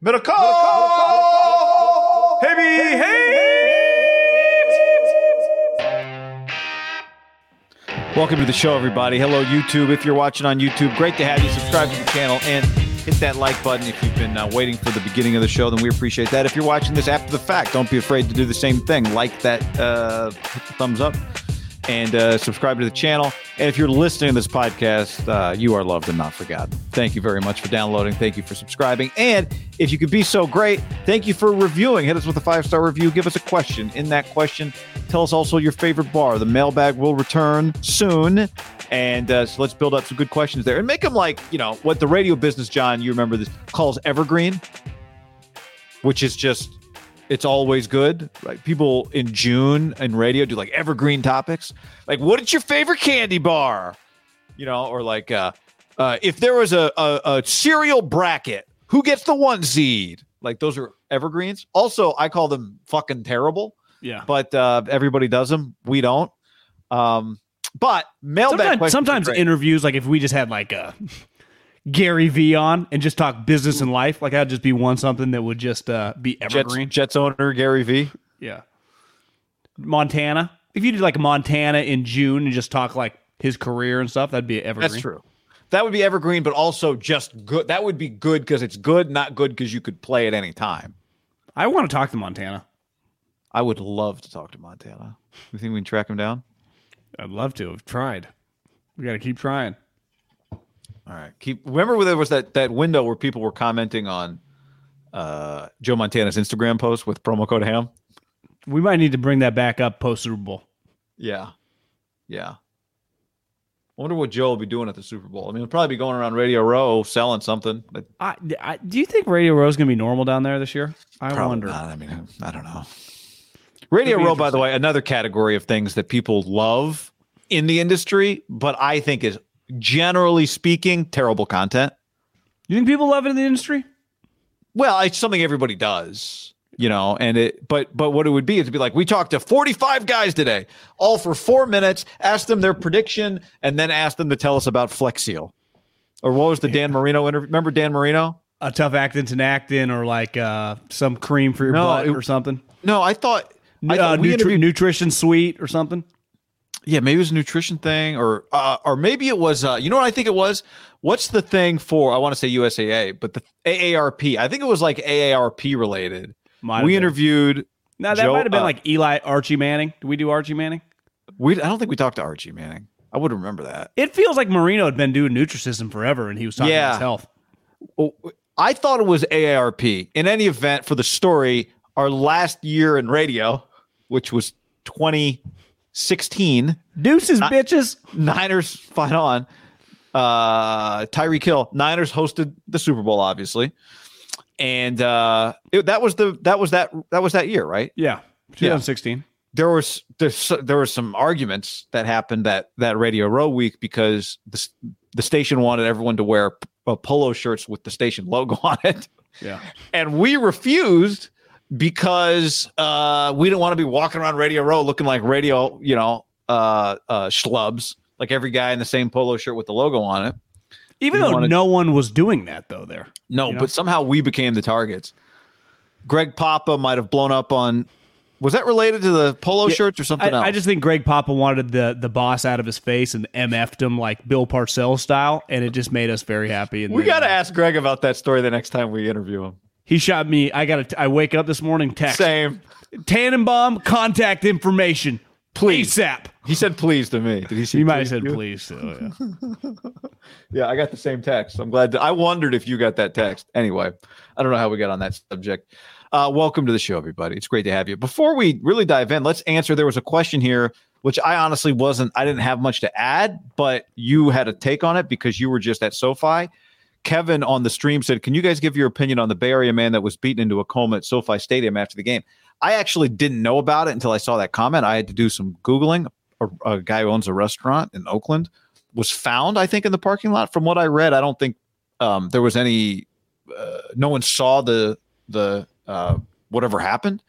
Medical! Heavy, Welcome to the show, everybody. Hello, YouTube. If you're watching on YouTube, great to have you. Subscribe to the channel and hit that like button if you've been uh, waiting for the beginning of the show. Then we appreciate that. If you're watching this after the fact, don't be afraid to do the same thing. Like that, uh, thumbs up, and uh, subscribe to the channel. And if you're listening to this podcast, uh, you are loved and not forgotten. Thank you very much for downloading. Thank you for subscribing. And if you could be so great, thank you for reviewing. Hit us with a five star review. Give us a question. In that question, tell us also your favorite bar. The mailbag will return soon. And uh, so let's build up some good questions there and make them like, you know, what the radio business, John, you remember this, calls evergreen, which is just it's always good. Like people in June in radio do like evergreen topics. Like, what is your favorite candy bar? You know, or like uh, uh, if there was a, a, a cereal bracket, who gets the one seed? Like those are evergreens. Also, I call them fucking terrible. Yeah. But uh, everybody does them. We don't. Um, but mailbag sometimes, sometimes interviews, like if we just had like a Gary V on and just talk business and life. Like I'd just be one something that would just uh, be evergreen. Jets, Jets owner Gary V. Yeah. Montana. If you did like Montana in June and just talk like his career and stuff, that'd be evergreen. That's true. That would be evergreen, but also just good. That would be good because it's good, not good because you could play at any time. I want to talk to Montana. I would love to talk to Montana. You think we can track him down? I'd love to. I've tried. We got to keep trying. All right. Keep remember there was that that window where people were commenting on uh, Joe Montana's Instagram post with promo code Ham. We might need to bring that back up post Super Bowl. Yeah, yeah. I wonder what Joe will be doing at the Super Bowl. I mean, he'll probably be going around Radio Row selling something. But I, I, do you think Radio Row is going to be normal down there this year? I wonder. Not. I mean, I don't know. Radio Row, by the way, another category of things that people love in the industry, but I think is generally speaking, terrible content. You think people love it in the industry? Well, it's something everybody does, you know, and it but but what it would be is to be like, we talked to 45 guys today, all for four minutes, asked them their prediction, and then asked them to tell us about Flex Seal. Or what was the Dan Marino interview? Remember Dan Marino? A tough actin Tinactin or like uh, some cream for your no, butt it, or something. No, I thought, I thought uh, nutri- nutrition sweet or something. Yeah, maybe it was a nutrition thing, or uh, or maybe it was. Uh, you know what I think it was? What's the thing for? I want to say USAA, but the AARP. I think it was like AARP related. Might we interviewed. Now that Joe, might have been uh, like Eli Archie Manning. Did we do Archie Manning? We I don't think we talked to Archie Manning. I would remember that. It feels like Marino had been doing Nutrisystem forever, and he was talking yeah. about his health. Well, I thought it was AARP. In any event, for the story, our last year in radio, which was twenty 16. Deuces, bitches. Niners fight on. Uh, Tyree Kill. Niners hosted the Super Bowl, obviously, and uh, it, that was the that was that that was that year, right? Yeah, 2016. Yeah. There was there, there were some arguments that happened that that Radio Row week because the the station wanted everyone to wear uh, polo shirts with the station logo on it. Yeah, and we refused because uh, we don't want to be walking around Radio Row looking like radio, you know, uh, uh, schlubs, like every guy in the same polo shirt with the logo on it. Even we though wanted... no one was doing that, though, there. No, you know? but somehow we became the targets. Greg Papa might have blown up on. Was that related to the polo yeah, shirts or something I, else? I just think Greg Papa wanted the the boss out of his face and MF'd him like Bill Parcells style, and it just made us very happy. we got to ask Greg about that story the next time we interview him. He shot me. I got. I wake up this morning. Text. Same. Tannenbaum contact information. Please. ASAP. He said please to me. Did he say? He might have said please. So, yeah. yeah, I got the same text. I'm glad. To, I wondered if you got that text. Anyway, I don't know how we got on that subject. Uh, welcome to the show, everybody. It's great to have you. Before we really dive in, let's answer. There was a question here, which I honestly wasn't. I didn't have much to add, but you had a take on it because you were just at SoFi. Kevin on the stream said, "Can you guys give your opinion on the Bay Area man that was beaten into a coma at SoFi Stadium after the game?" I actually didn't know about it until I saw that comment. I had to do some googling. A, a guy who owns a restaurant in Oakland was found, I think, in the parking lot. From what I read, I don't think um, there was any. Uh, no one saw the the uh, whatever happened,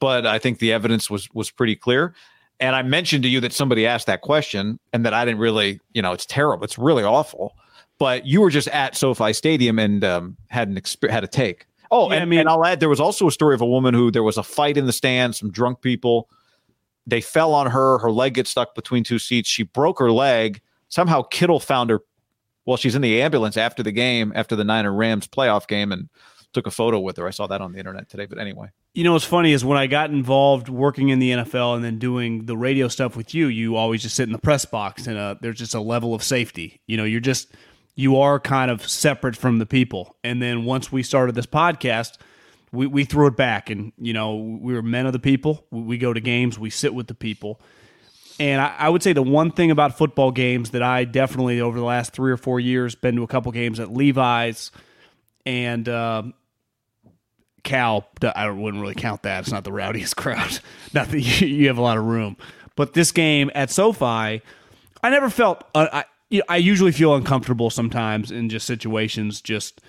but I think the evidence was was pretty clear. And I mentioned to you that somebody asked that question, and that I didn't really, you know, it's terrible. It's really awful. But you were just at SoFi Stadium and um, had an exp- had a take. Oh, Yeah, and, I mean- and I'll add there was also a story of a woman who there was a fight in the stands, some drunk people. They fell on her. Her leg gets stuck between two seats. She broke her leg. Somehow Kittle found her. Well, she's in the ambulance after the game, after the Niner Rams playoff game, and took a photo with her. I saw that on the internet today. But anyway, You know what's funny is when I got involved working in the NFL and then doing the radio stuff with you, you always just sit in the press box and uh, there's just a level of safety. You know, you're just you are kind of separate from the people. And then once we started this podcast, we, we threw it back and you know we were men of the people. We, we go to games, we sit with the people. And I, I would say the one thing about football games that I definitely over the last three or four years been to a couple games at Levi's and um, Cal, I wouldn't really count that. It's not the rowdiest crowd. Not that you, you have a lot of room. But this game at SoFi, I never felt. Uh, I you know, I usually feel uncomfortable sometimes in just situations. Just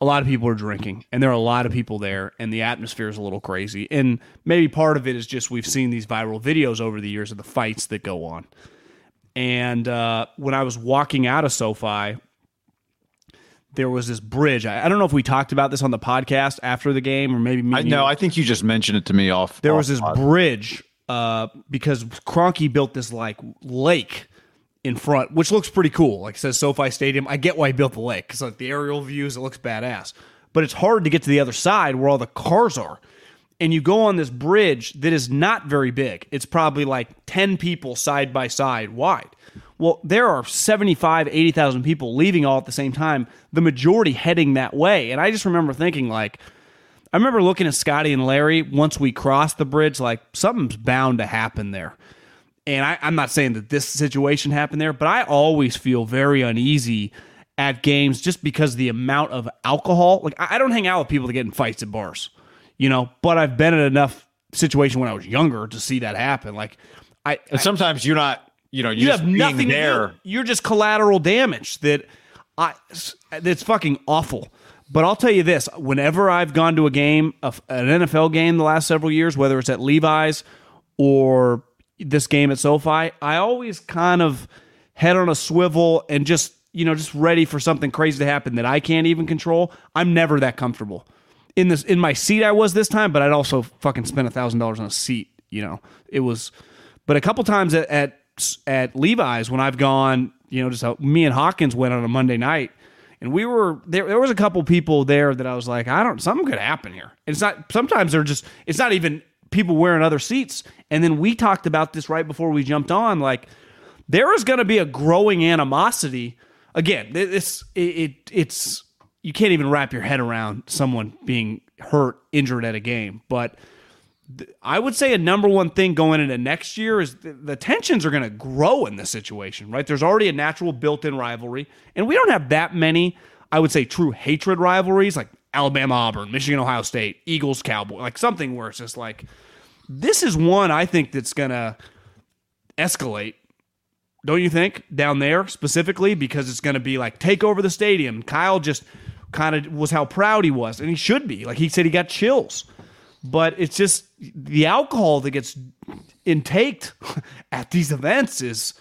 a lot of people are drinking, and there are a lot of people there, and the atmosphere is a little crazy. And maybe part of it is just we've seen these viral videos over the years of the fights that go on. And uh, when I was walking out of SoFi, there was this bridge. I, I don't know if we talked about this on the podcast after the game, or maybe me I you- I think you just mentioned it to me off. there off was this pod. bridge uh, because Kroenke built this like lake in front, which looks pretty cool. Like it says SoFi Stadium. I get why he built the lake because like the aerial views, it looks badass. But it's hard to get to the other side where all the cars are. And you go on this bridge that is not very big. It's probably like 10 people side by side wide. Well, there are 75, 80,000 people leaving all at the same time, the majority heading that way. And I just remember thinking, like, I remember looking at Scotty and Larry once we crossed the bridge, like something's bound to happen there. And I, I'm not saying that this situation happened there, but I always feel very uneasy at games just because the amount of alcohol. Like I I don't hang out with people that get in fights at bars, you know, but I've been in enough situation when I was younger to see that happen. Like I, And sometimes you're not. You know, you're you just have nothing there. You're just collateral damage that I that's fucking awful. But I'll tell you this: whenever I've gone to a game, an NFL game, the last several years, whether it's at Levi's or this game at SoFi, I always kind of head on a swivel and just you know just ready for something crazy to happen that I can't even control. I'm never that comfortable in this in my seat. I was this time, but I'd also fucking spent a thousand dollars on a seat. You know, it was. But a couple times at at, at Levi's when I've gone, you know, just how me and Hawkins went on a Monday night, and we were there. There was a couple people there that I was like, I don't, something could happen here. And it's not. Sometimes they're just. It's not even people wearing other seats. And then we talked about this right before we jumped on, like there is going to be a growing animosity. Again, this it, it it's you can't even wrap your head around someone being hurt, injured at a game. But th- I would say a number one thing going into next year is the, the tensions are going to grow in this situation, right? There's already a natural built-in rivalry, and we don't have that many. I would say true hatred rivalries like Alabama, Auburn, Michigan, Ohio State, Eagles, Cowboy, like something where it's just like this is one I think that's to escalate don't you think down there specifically? Because it's going to be like take over the stadium. Kyle just kind of was how proud he was and he should be. Like he said he got chills. But it's just the alcohol that gets intaked at these events is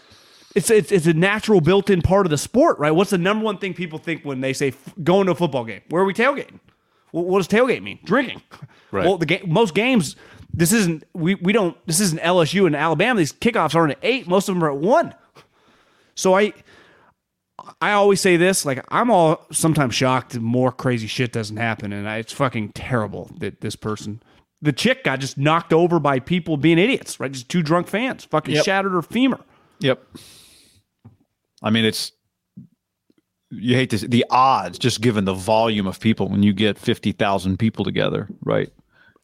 it's, it's it's a natural built-in part of the sport right? What's the number one thing people think when they say going to a football game? Where are we tailgating well, what does tailgate mean drinking Right. well the game most games this isn't we, we don't this isn't lsu and alabama these kickoffs aren't at eight most of them are at one so I I always say this, like I'm all sometimes shocked that more crazy shit doesn't happen, and I, it's fucking terrible that this person, the chick, got just knocked over by people being idiots, right? Just two drunk fans, fucking Yep. shattered her femur. Yep. I mean, it's you hate to the odds just given the volume of people when you get fifty thousand people together, right?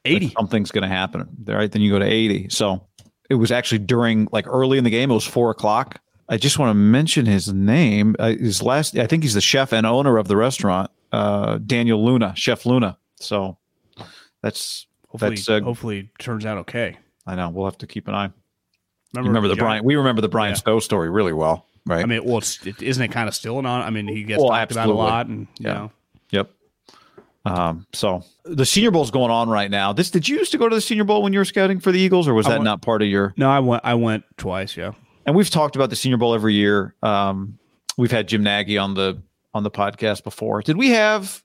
Eighty. something's going to happen, right? Then you go to eighty. So it was actually during like early in the game. It was four o'clock. I just want to mention his name. Uh, his last, I think he's the chef and owner of the restaurant, uh, Daniel Luna, Chef Luna. So that's Hopefully, that's. Uh, hopefully turns out okay. I know we'll have to keep an eye. Remember, remember the John- Brian? We remember the Bryan Yeah. Stow story really well, right? I mean, well, it's, it, isn't it kind of still an on? I mean, he gets Well, talked about a lot, and you Yeah. know, Yep. Um, so the Senior Bowl's going on right now. This did you used to go to the Senior Bowl when you were scouting for the Eagles, or was that went- not part of your? no, I went, I went twice. Yeah, And we've talked about the Senior Bowl every year. Um, we've had Jim Nagy on the on the podcast before. Did we have?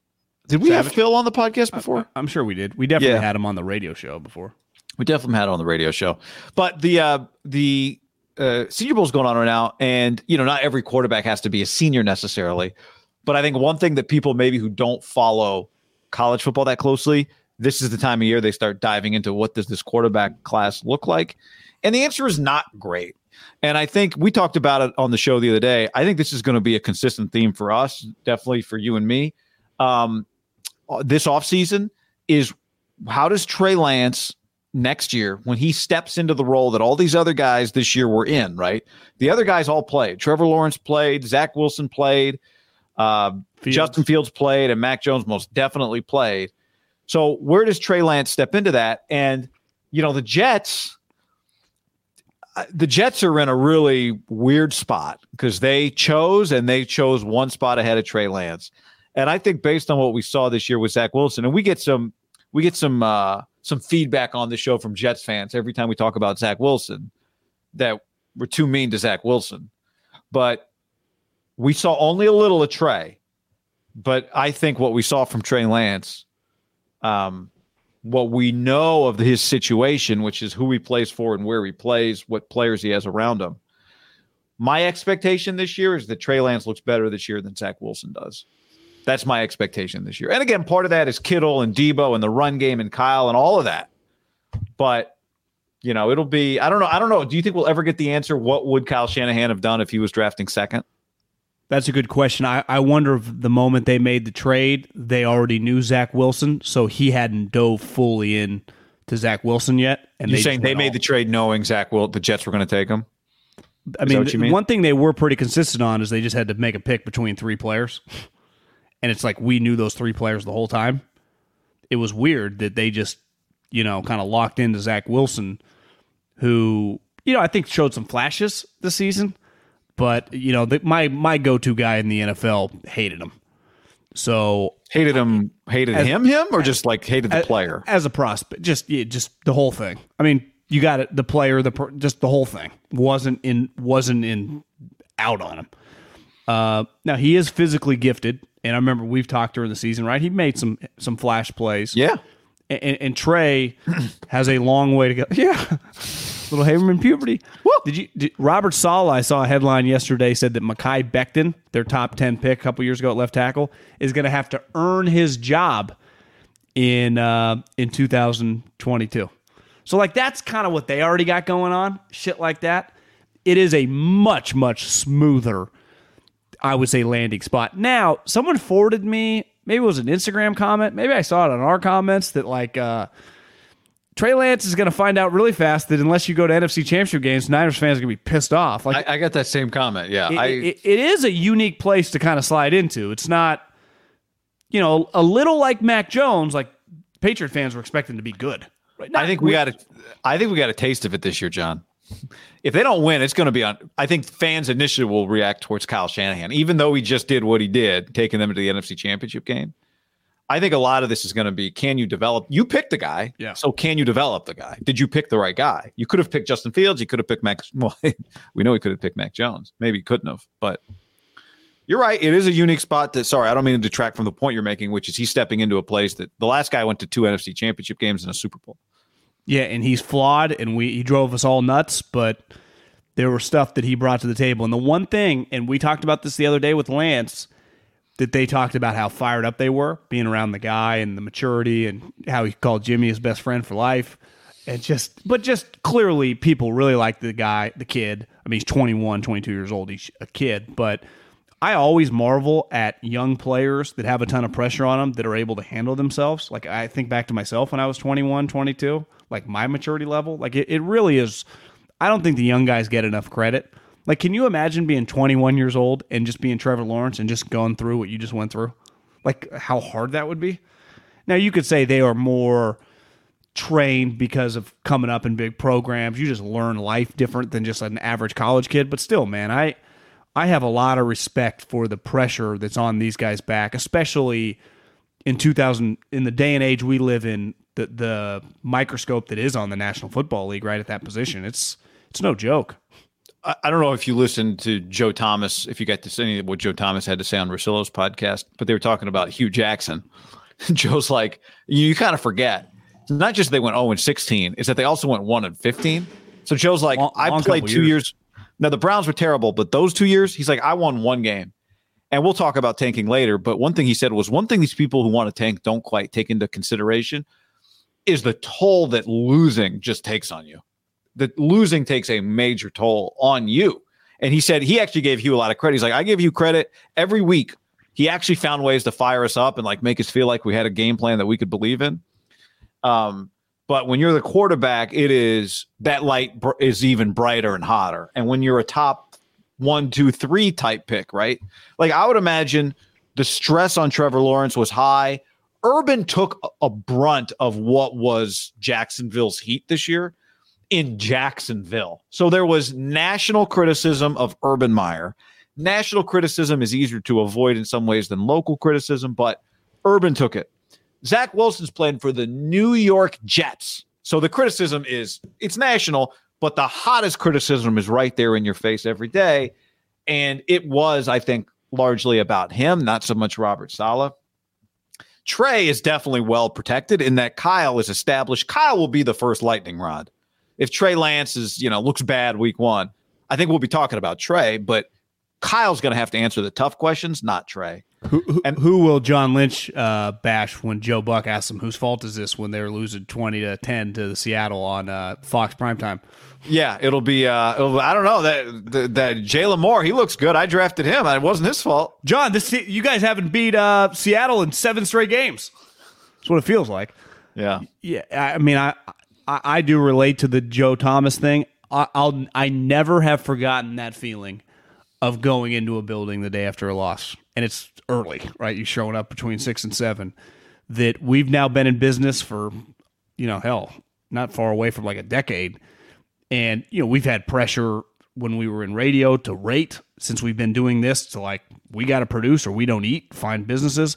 Did we have Phil on the podcast before? I'm sure we did. We definitely Yeah. had him on the radio show before. We definitely had on the radio show. But the uh, the uh, Senior Bowl is going on right now, and you know, not every quarterback has to be a senior necessarily. But I think one thing that people maybe who don't follow college football that closely, this is the time of year they start diving into what does this quarterback class look like, and the answer is not great. And I think we talked about it on the show the other day. I think this is going to be a consistent theme for us, definitely for you and me. Um, this offseason is how does Trey Lance next year when he steps into the role that all these other guys this year were in, right? The other guys all played. Trevor Lawrence played, Zach Wilson played, uh, Fields. Justin Fields played, and Mac Jones most definitely played. So where does Trey Lance step into that? And you know the Jets, uh, the Jets are in a really weird spot because they chose and they chose one spot ahead of Trey Lance. And I think based on what we saw this year with Zach Wilson, and we get some we get some uh, some feedback on the show from Jets fans every time we talk about Zach Wilson that we're too mean to Zach Wilson. But we saw only a little of Trey. But I think what we saw from Trey Lance, um, what we know of his situation, which is who he plays for and where he plays, what players he has around him. My expectation this year is that Trey Lance looks better this year than Zach Wilson does. That's my expectation this year. And again, part of that is Kittle and Debo and the run game and Kyle and all of that. But you know, it'll be I don't know. I don't know. Do you think we'll ever get the answer? What would Kyle Shanahan have done if he was drafting second? That's a good question. I, I wonder if the moment they made the trade, they already knew Zach Wilson, so he hadn't dove fully in to Zach Wilson yet. And You're they saying they made all- the trade knowing Zach Will the Jets were going to take him? I mean, mean? one thing they were pretty consistent on is they just had to make a pick between three players, and it's like we knew those three players the whole time. It was weird that they just, you know, kind of locked into Zach Wilson, who you know I think showed some flashes this season, but you know the, my my go to guy in the NFL hated him. So Hated him, hated him, him, or just like hated the player? as a prospect, just yeah, just the whole thing. I mean, you got it. The player, the just the whole thing wasn't in wasn't in out on him. Uh, now he is physically gifted, and I remember we've talked during the season, right? He made some some flash plays. Yeah. and, and, and Trey has a long way to go. Yeah, little Haberman puberty. Did you? Did, Robert Saleh, I saw a headline yesterday said that Mekhi Becton, their top ten pick a couple years ago at left tackle, is going to have to earn his job in uh, in 2022. So like that's kind of what they already got going on, shit like that. It is a much much smoother, I would say, landing spot. Now, someone forwarded me, maybe it was an Instagram comment, maybe I saw it on our comments that like uh, Trey Lance is going to find out really fast that unless you go to NFC Championship games, Niners fans are going to be pissed off. Like I, I got that same comment. Yeah. it, I, it- it is a unique place to kind of slide into. It's not, you know, a little like Mac Jones. Like Patriot fans were expecting to be good. Right? I think we got a, I think we got a taste of it this year, John. If they don't win, it's going to be on. I think fans initially will react towards Kyle Shanahan, even though he just did what he did, taking them to the NFC Championship game. I think a lot of this is going to be: Can you develop? You picked the guy, Yeah. So can you develop the guy? Did you pick the right guy? You could have picked Justin Fields. You could have picked Mac. Well, we know he could have picked Mac Jones. Maybe he couldn't have, but you're right. It is a unique spot. That sorry, I don't mean to detract from the point you're making, which is he's stepping into a place that the last guy went to two NFC Championship games and a Super Bowl. Yeah, and he's flawed, and we he drove us all nuts. But there were stuff that he brought to the table, and the one thing, and we talked about this the other day with Lance, that they talked about how fired up they were being around the guy and the maturity, and how he called Jimmy his best friend for life, and just, but just clearly people really like the guy, the kid. I mean, he's 21, 22 years old. He's a kid, but I always marvel at young players that have a ton of pressure on them that are able to handle themselves. Like I think back to myself when I was 21, 22, like my maturity level. Like it, it really is. I don't think the young guys get enough credit. Like, can you imagine being 21 years old and just being Trevor Lawrence and just going through what you just went through? Like, how hard that would be. Now, you could say they are more trained because of coming up in big programs. You just learn life different than just an average college kid. But still, man, I I have a lot of respect for the pressure that's on these guys' back, especially in 2000 in the day and age we live in. The the microscope that is on the National Football League, right at that position, it's it's no joke. I, I don't know if you listened to Joe Thomas, if you got to see any of what Joe Thomas had to say on Rosillo's podcast, but they were talking about Hue Jackson. Joe's like, you, you kind of forget. It's not just they went 0 and 16, it's that they also went 1 and 15. So Joe's like, Long- I long played two years. years. Now the Browns were terrible, but those two years, he's like, I won one game. And we'll talk about tanking later. But one thing he said was one thing these people who want to tank don't quite take into consideration is the toll that losing just takes on you. That losing takes a major toll on you. And he said he actually gave Hue a lot of credit. He's like, I give you credit every week. He actually found ways to fire us up and like make us feel like we had a game plan that we could believe in. Um, but when you're the quarterback, it is that light br- is even brighter and hotter. And when you're a top one, two, three type pick, right? Like I would imagine the stress on Trevor Lawrence was high. Urban took a- brunt of what was Jacksonville's heat this year in Jacksonville. So there was national criticism of Urban Meyer. National criticism is easier to avoid in some ways than local criticism, but Urban took it. Zach Wilson's playing for the New York Jets. So the criticism is it's national, but the hottest criticism is right there in your face every day. And it was, I think, largely about him, not so much Robert Saleh. Trey is definitely well protected in that Kyle is established. Kyle will be the first lightning rod. If Trey Lance is, you know, looks bad week one, I think we'll be talking about Trey, but Kyle's going to have to answer the tough questions, not Trey. Who, who, who will John Lynch uh, bash when Joe Buck asks him whose fault is this when they're losing twenty to ten to the Seattle on uh, Fox primetime? Yeah, it'll be. Uh, it'll, I don't know that that, that Jalen Moore. He looks good. I drafted him. It wasn't his fault. John, this you guys haven't beat uh, Seattle in seven straight games. That's what it feels like. Yeah, Yeah, I mean, I I, I do relate to the Joe Thomas thing. I, I'll I never have forgotten that feeling of going into a building the day after a loss, and it's early, right? You're showing up between six and seven. That we've now been in business for, you know, hell, not far away from like a decade, and you know we've had pressure when we were in radio to rate since we've been doing this to like we got to produce or we don't eat, find businesses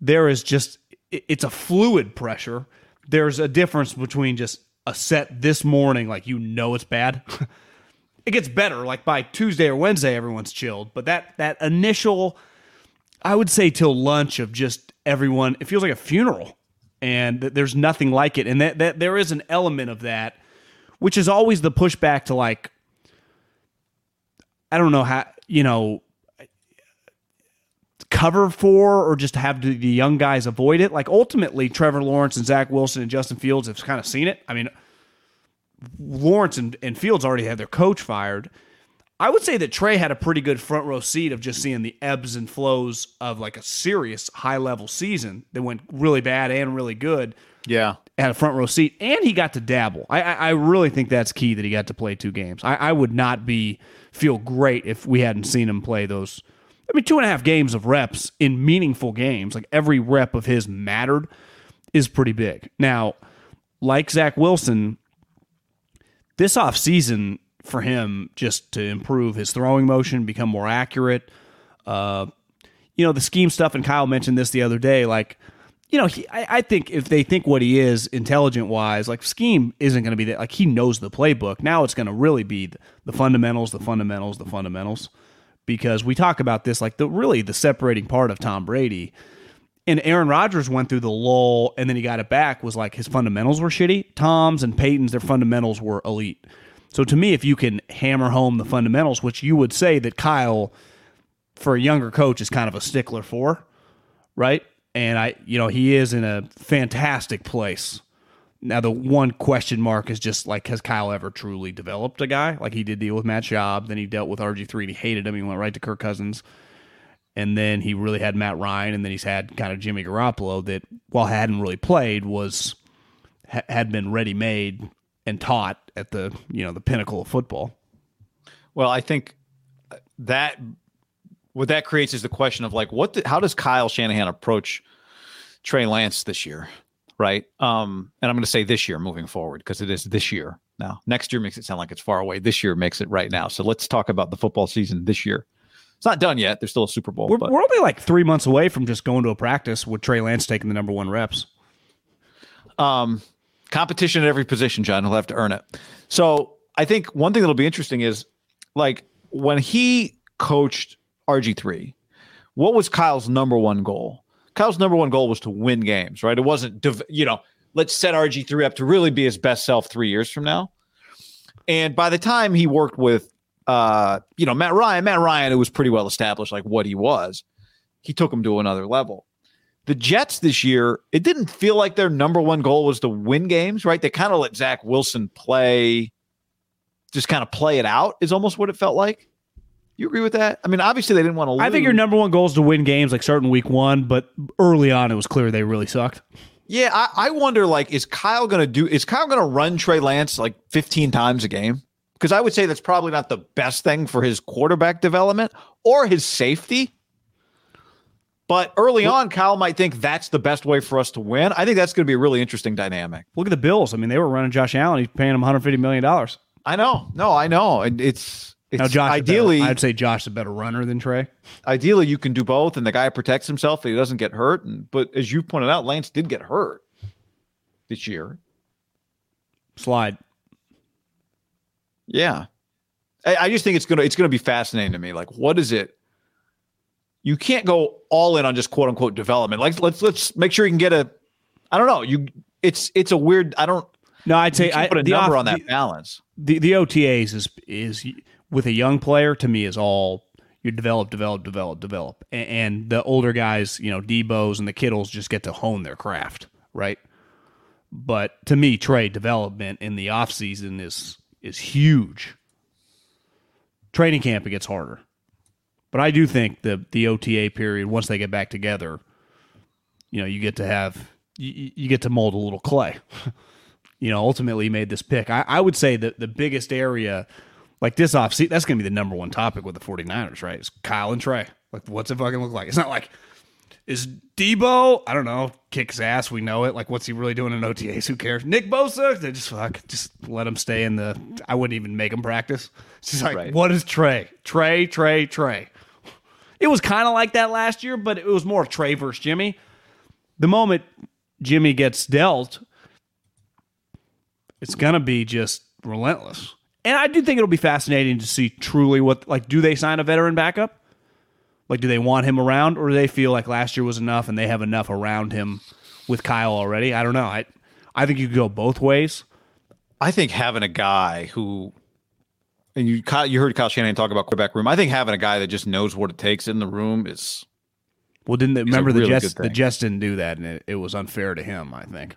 there is just it's a fluid pressure. There's a difference between just a set this morning, like you know it's bad. it gets better, like by Tuesday or Wednesday, everyone's chilled. But that that initial, I would say till lunch of just everyone, it feels like a funeral, and th- there's nothing like it. And that that there is an element of that, which is always the pushback to like, I don't know how you know cover for or just have the young guys avoid it. Like ultimately, Trevor Lawrence and Zach Wilson and Justin Fields have kind of seen it. I mean, Lawrence and, and Fields already had their coach fired. I would say that Trey had a pretty good front row seat of just seeing the ebbs and flows of like a serious high level season that went really bad and really good. yeah. Had a front row seat, and he got to dabble. I, I, I really think that's key that he got to play two games. I, I would not be feel great if we hadn't seen him play those. I mean, two and a half games of reps in meaningful games, like every rep of his mattered, is pretty big. Now, like Zach Wilson, this offseason for him just to improve his throwing motion, become more accurate. Uh, you know, the scheme stuff, and Kyle mentioned this the other day. Like, you know, he, I, I think if they think what he is intelligent wise, like scheme isn't going to be that. Like he knows the playbook. Now it's going to really be the, the fundamentals, the fundamentals, the fundamentals. Because we talk about this like the really the separating part of Tom Brady. And Aaron Rodgers went through the lull and then he got it back was like his fundamentals were shitty. Tom's and Peyton's their fundamentals were elite. So to me, if you can hammer home the fundamentals, which you would say that Kyle, for a younger coach, is kind of a stickler for, right? And I, you know, he is in a fantastic place. Now the one question mark is just like, has Kyle ever truly developed a guy? Like he did deal with Matt Schaub, then he dealt with RG three and he hated him. He went right to Kirk Cousins, and then he really had Matt Ryan, and then he's had kind of Jimmy Garoppolo that, while hadn't really played, was ha- had been ready made and taught at the you know the pinnacle of football. Well, I think that what that creates is the question of like, what? The, how does Kyle Shanahan approach Trey Lance this year? Right. Um, and I'm going to say this year moving forward because it is this year now. Next year makes it sound like it's far away. This year makes it right now. So let's talk about the football season this year. It's not done yet. There's still a Super Bowl. We're, we're only like three months away from just going to a practice with Trey Lance taking the number one reps. Um, competition at every position, John. He'll have to earn it. So I think one thing that'll be interesting is like when he coached RG3, what was Kyle's number one goal? Kyle's number one goal was to win games, right? It wasn't, you know, let's set RG3 up to really be his best self three years from now. And by the time he worked with, uh, you know, Matt Ryan, Matt Ryan, it was pretty well established like what he was. He took him to another level. The Jets this year, it didn't feel like their number one goal was to win games, right? They kind of let Zach Wilson play, just kind of play it out, is almost what it felt like. You agree with that? I mean, obviously they didn't want to lose. I think your number one goal is to win games, like starting week one, but early on it was clear they really sucked. Yeah, I, I wonder, like, is Kyle going to do? Is Kyle going to run Trey Lance like 15 times a game? Because I would say that's probably not the best thing for his quarterback development or his safety. But early on, Kyle might think that's the best way for us to win. I think that's going to be a really interesting dynamic. Look at the Bills. I mean, they were running Josh Allen. He's paying him 150 million dollars. I know. No, I know. And it's it's Now, Josh, ideally, I'd say Josh is a better runner than Trey. ideally you can do both, and the guy protects himself and he doesn't get hurt. And but as you pointed out, Lance did get hurt this year. Slide. Yeah, I, I just think it's gonna it's gonna be fascinating to me. Like, what is it? You can't go all in on just quote unquote development. Like, let's let's make sure you can get a. I don't know. You it's it's a weird. I don't. No, I'd say I, put a number off- on that the- balance. the the OTAs is is with a young player to me is all you develop, develop, develop, develop, and, and the older guys, you know, Debo's and the Kittles just get to hone their craft, right? But to me, trade development in the off season is is huge. Training camp it gets harder, but I do think the the OTA period once they get back together, you know, you get to have you, you get to mold a little clay you know, ultimately made this pick. I, I would say that the biggest area, like this off season, that's going to be the number one topic with the 49ers, right? Is Kyle and Trey. Like, what's it fucking look like? It's not like, is Debo, I don't know, kicks ass. We know it. Like, what's he really doing in OTAs? Who cares? Nick Bosa, they just fuck, just let him stay in the, I wouldn't even make him practice. It's just like, Right. what is Trey? Trey, Trey, Trey. It was kind of like that last year, but it was more Trey versus Jimmy. The moment Jimmy gets dealt, it's gonna be just relentless. And I do think it'll be fascinating to see truly what like do they sign a veteran backup? Like do they want him around or do they feel like last year was enough and they have enough around him with Kyle already? I don't know. I I think you could go both ways. I think having a guy who, and you you heard Kyle Shanahan talk about quarterback room. I think having a guy that just knows what it takes in the room is Well, didn't they, remember the really Jets? The. Jets didn't do that, and it, it was unfair to him. I think.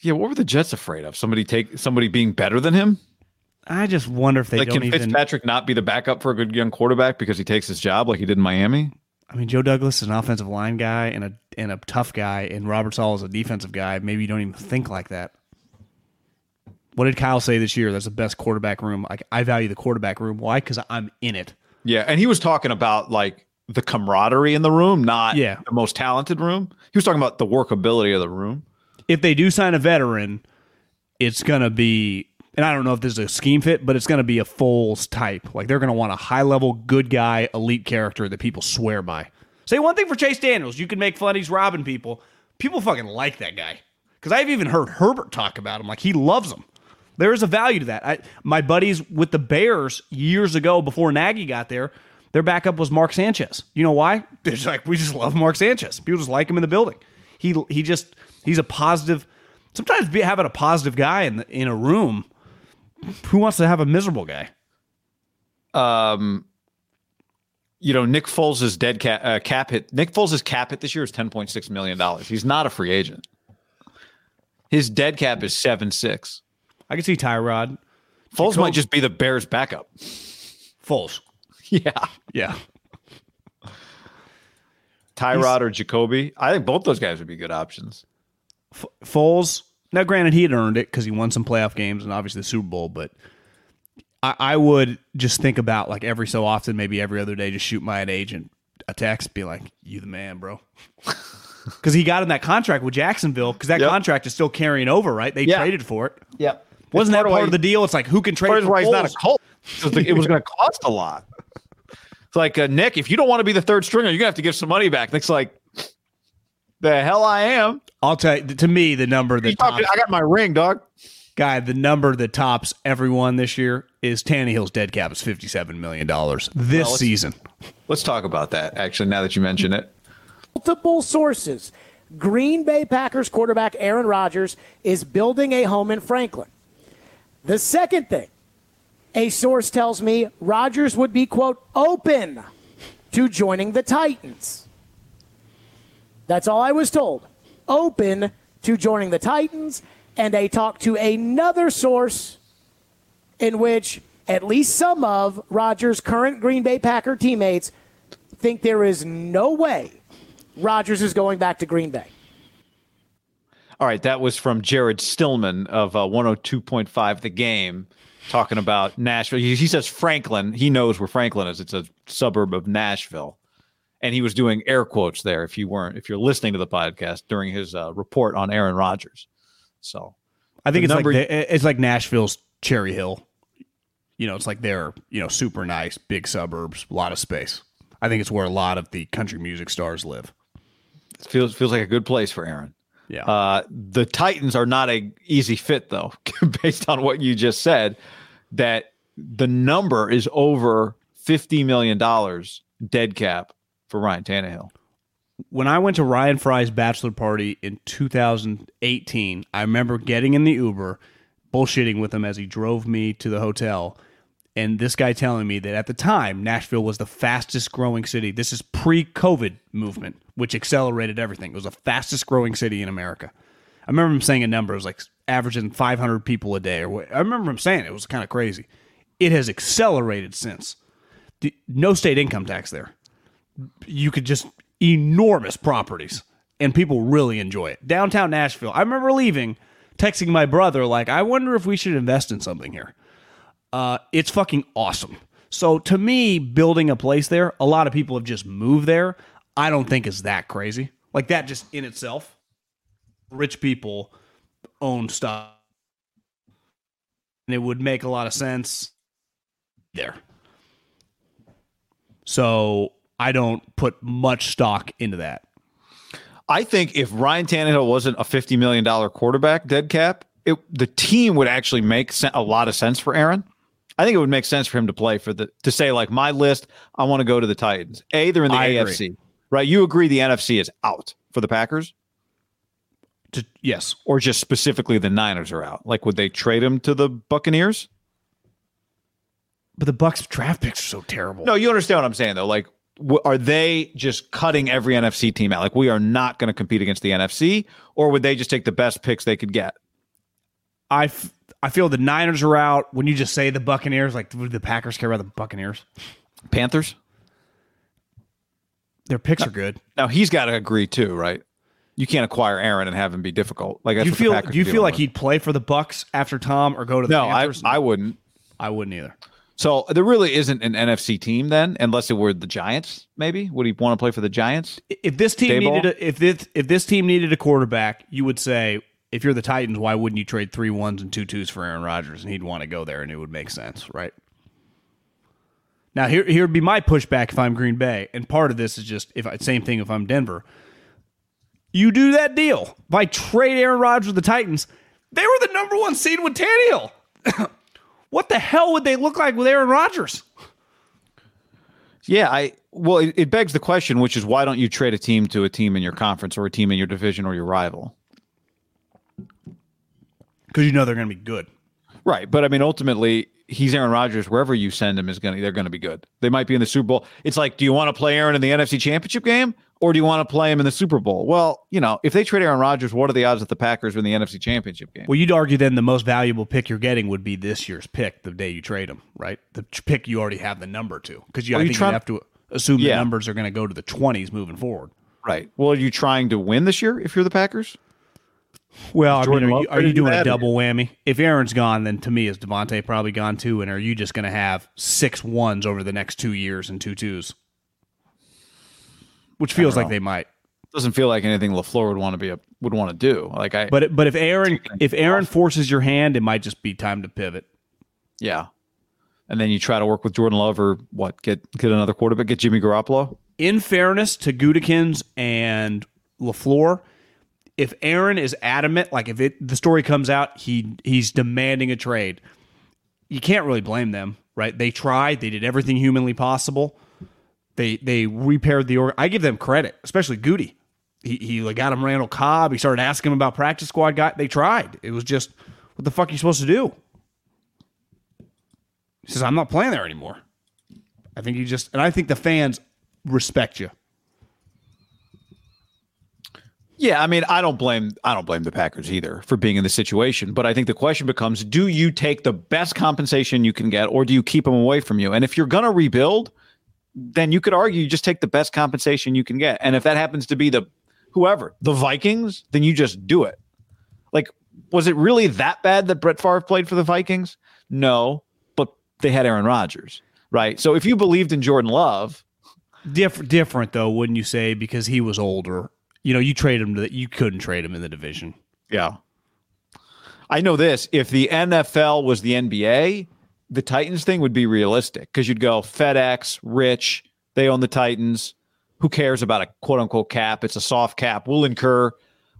yeah. What were the Jets afraid of? Somebody take somebody being better than him? I just wonder if they like, don't can even. Fitzpatrick not be the backup for a good young quarterback because he takes his job like he did in Miami? I mean, Joe Douglas is an offensive line guy and a and a tough guy, and Robert Saleh is a defensive guy. Maybe you don't even think like that. What did Kyle say this year? That's the best quarterback room. Like I value the quarterback room. Why? Because I'm in it. Yeah, and he was talking about like the camaraderie in the room, not Yeah. the most talented room. He was talking about the workability of the room. If they do sign a veteran, it's gonna be. And I don't know if this is a scheme fit, but it's going to be a Foles type. Like they're going to want a high level, good guy, elite character that people swear by. Say one thing for Chase Daniels: you can make fun he's robbing people. People fucking like that guy because I've even heard Herbert talk about him like he loves him. There is a value to that. I, my buddies with the Bears years ago, before Nagy got there, their backup was Mark Sanchez. You know why? They're like we just love Mark Sanchez. People just like him in the building. He he just he's a positive. Sometimes be, having a positive guy in the, in a room. Who wants to have a miserable guy? Um, you know, Nick Foles' dead cap, uh, cap hit. Nick Foles' cap hit this year is ten point six million dollars. He's not a free agent. His dead cap is seven six. I can see Tyrod. Foles might just be the Bears' backup. Foles. Yeah, Yeah. Tyrod or Jacoby. I think both those guys would be good options. F- Foles. Now, granted, he had earned it because he won some playoff games and obviously the Super Bowl, but I, I would just think about like every so often, maybe every other day, just shoot my agent a text, be like, "You the man, bro." Because he got in that contract with Jacksonville, because that Yep. contract is still carrying over, right? They Yeah. traded for it. Yep. Wasn't that part of the deal? It's like who can trade part for why he's not a cult. It was, the- it was going to cost a lot. It's like uh, Nick, if you don't want to be the third stringer, you're going to have to give some money back. Nick's like, the hell I am. I'll tell you. To me, the number You that talking- I got my ring, dog. guy, the number that tops everyone this year is Tannehill's dead cap is fifty seven million dollars this let's- season. Let's talk about that. Actually, now that you mention it, multiple sources. Green Bay Packers quarterback Aaron Rodgers is building a home in Franklin. The second thing, a source tells me Rodgers would be, quote, open to joining the Titans. That's all I was told. Open to joining the Titans. And I talked to another source in which at least some of Rodgers' current Green Bay Packer teammates think there is no way Rodgers is going back to Green Bay. All right, that was from Jared Stillman of uh, 102.5 The Game, talking about Nashville. He, he says Franklin. He knows where Franklin is. It's a suburb of Nashville, and he was doing air quotes there. If you weren't, if you're listening to the podcast during his uh, report on Aaron Rodgers, so I think it's number- like the- it's like Nashville's Cherry Hill. You know, it's like they're you know super nice, big suburbs, a lot of space. I think it's where a lot of the country music stars live. it feels feels like a good place for Aaron. Yeah, Uh, the Titans are not a easy fit though, based on what you just said. That the number is over fifty million dollars dead cap for Ryan Tannehill. when I went to Ryan Fry's bachelor party in 2018, I remember getting in the Uber, bullshitting with him as he drove me to the hotel. And this guy telling me that at the time, Nashville was the fastest growing city. This is pre COVID movement, which accelerated everything. It was the fastest growing city in America. I remember him saying a number, it was like averaging 500 people a day. Or what, I remember him saying it, it was kind of crazy. It has accelerated since. The, no state income tax there you could just enormous properties and people really enjoy it. Downtown Nashville. I remember leaving, texting my brother like, "I wonder if we should invest in something here." Uh, it's fucking awesome. So to me, building a place there, a lot of people have just moved there. I don't think is that crazy. Like that just in itself, rich people own stuff, and it would make a lot of sense there. So I don't put much stock into that. I think if Ryan Tannehill wasn't a fifty million dollar quarterback dead cap, it, the team would actually make a lot of sense for Aaron. I think it would make sense for him to play for the to say like my list. I want to go to the Titans. A, they're in the I agree. AFC, right? You agree the NFC is out for the Packers, To, yes, or just specifically the Niners are out? Like, would they trade him to the Buccaneers? but the Bucks draft picks are so terrible. No, you understand what I'm saying though. Like, w- are they just cutting every NFC team out? Like, we are not going to compete against the NFC, or would they just take the best picks they could get? I, f- I feel the Niners are out. When you just say the Buccaneers, like do the Packers care about the Buccaneers? Panthers. Their picks are good. Now he's got to agree too, right? You can't acquire Aaron and have him be difficult. Like Do you feel do you feel like with. he'd play for the Bucks after Tom or go to the No, I I wouldn't. I wouldn't either. So there really isn't an NFC team then, unless it were the Giants. Maybe would he want to play for the Giants? If this team Daboll? needed a, if this if this team needed a quarterback, you would say if you're the Titans, why wouldn't you trade three ones and two twos for Aaron Rodgers and he'd want to go there and it would make sense, right? Now here here would be my pushback if I'm Green Bay, and part of this is just if I, same thing if I'm Denver. You do that deal. by trade Aaron Rodgers with the Titans, they were the number one seed with Tannehill. what the hell would they look like with Aaron Rodgers? Yeah, I well, it, it begs the question, which is why don't you trade a team to a team in your conference or a team in your division or your rival? Because you know they're going to be good. Right, but I mean, ultimately, he's Aaron Rodgers. Wherever you send him is going to they're going to be good. They might be in the Super Bowl. It's like, do you want to play Aaron in the NFC Championship game, or do you want to play him in the Super Bowl? Well, you know, if they trade Aaron Rodgers, what are the odds that the Packers win the NFC Championship game? Well, you'd argue then the most valuable pick you're getting would be this year's pick the day you trade him, right? The pick you already have the number to, because you, you have to assume Yeah. the numbers are going to go to the 20s moving forward. Right. Well, are you trying to win this year if you're the Packers? Well, I mean, are you, are you doing a double whammy? If Aaron's gone, then to me, is Davante probably gone too? And are you just going to have six ones over the next two years and two twos? Which feels like know. they might. Doesn't feel like anything LaFleur would want to be a, would want to do. Like I, But but if Aaron if Aaron forces your hand, it might just be time to pivot. yeah. And then you try to work with Jordan Love or what? Get get another quarterback. Get Jimmy Garoppolo. In fairness to Gutekunst and LaFleur, if Aaron is adamant, like if it the story comes out, he he's demanding a trade. You can't really blame them, right? They tried, they did everything humanly possible. They they repaired the org. I give them credit, especially Gutey. He he got him Randall Cobb. He started asking him about practice squad guy. They tried. It was just what the fuck are you supposed to do? He says, I'm not playing there anymore. I think you just and I think the fans respect you. Yeah, I mean, I don't blame I don't blame the Packers either for being in the situation, but I think the question becomes: Do you take the best compensation you can get, or do you keep them away from you? And if you're going to rebuild, then you could argue you just take the best compensation you can get. And if that happens to be the whoever the Vikings, then you just do it. Like, was it really that bad that Brett Favre played for the Vikings? No, but they had Aaron Rodgers, right? So if you believed in Jordan Love, Different, different though, wouldn't you say? Because he was older. You know, you trade him to the, you couldn't trade him in the division. Yeah. I know this. If the NFL was the NBA, the Titans thing would be realistic because you'd go FedEx, rich, they own the Titans. Who cares about a quote unquote cap? It's a soft cap. We'll incur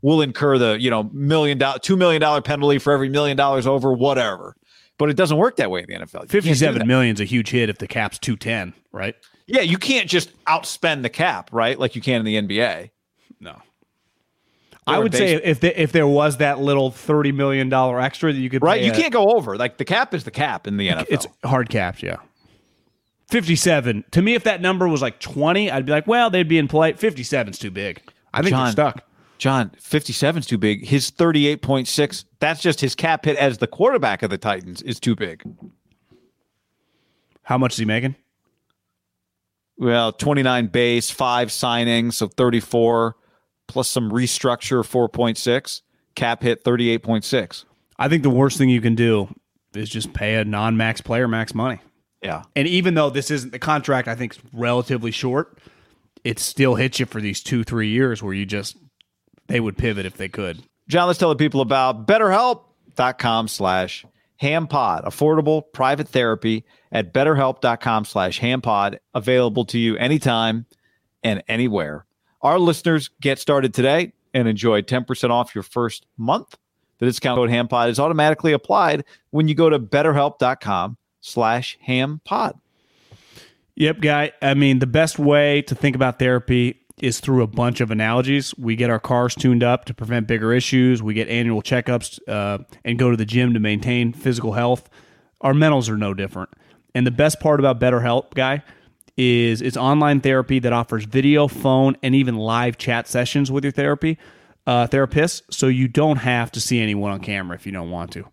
we'll incur the, you know, million dollar two million dollar penalty for every million dollars over, whatever. But it doesn't work that way in the NFL. You Fifty-seven that. is a huge hit if the cap's two ten, right? Yeah, you can't just outspend the cap, right? Like you can in the NBA. No. I would say if the, if there was that little thirty million dollar extra that you could Right? You a- can't go over. Like the cap is the cap in the NFL. It's hard capped, yeah. Fifty-seven. To me, if that number was like twenty, I'd be like, well, they'd be in play. 57's too big. I think John, stuck. John, 57 is too big. His 38.6, that's just his cap hit as the quarterback of the Titans is too big. How much is he making? Well, 29 base, five signings, so 34 plus some restructure 4.6, cap hit 38.6. I think the worst thing you can do is just pay a non-max player max money. Yeah. And even though this isn't the contract, I think is relatively short. It still hits you for these two, three years where you just they would pivot if they could. John, let's tell the people about betterhelp.com slash hampod. Affordable private therapy at betterhelp.com slash hampod. Available to you anytime and anywhere. Our listeners get started today and enjoy 10% off your first month. The discount code hampod is automatically applied when you go to betterhelp.com slash hampod. Yep, guy. I mean, the best way to think about therapy is through a bunch of analogies. We get our cars tuned up to prevent bigger issues. We get annual checkups uh, and go to the gym to maintain physical health. Our mentals are no different. And the best part about BetterHelp, guy, is it's online therapy that offers video, phone, and even live chat sessions with your therapy uh, therapist, so you don't have to see anyone on camera if you don't want to.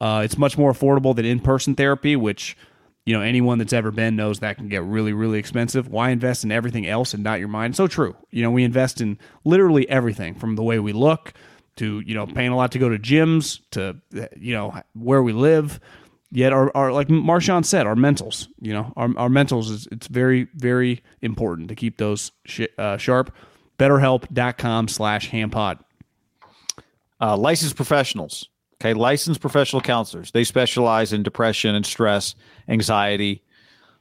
Uh, it's much more affordable than in-person therapy, which you know anyone that's ever been knows that can get really really expensive. Why invest in everything else and not your mind? So true. You know we invest in literally everything from the way we look to you know paying a lot to go to gyms to you know where we live yet our, our like marshawn said our mentals you know our, our mentals is it's very very important to keep those sh- uh, sharp betterhelp.com slash hampod uh, licensed professionals. Okay, licensed professional counselors. They specialize in depression and stress, anxiety,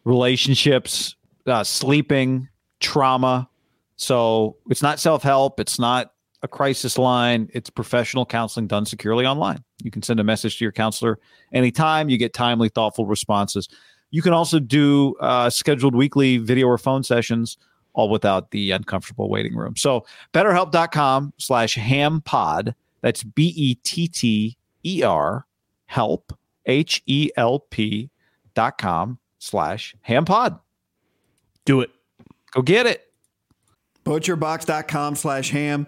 relationships, uh, sleeping, trauma. So it's not self help. It's not a crisis line. It's professional counseling done securely online. You can send a message to your counselor anytime. You get timely, thoughtful responses. You can also do uh, scheduled weekly video or phone sessions, all without the uncomfortable waiting room. So betterhelp.com slash hampod. That's B E T T E R help H E L P dot com slash hampod. do it Go get it. Butcherbox.com slash ham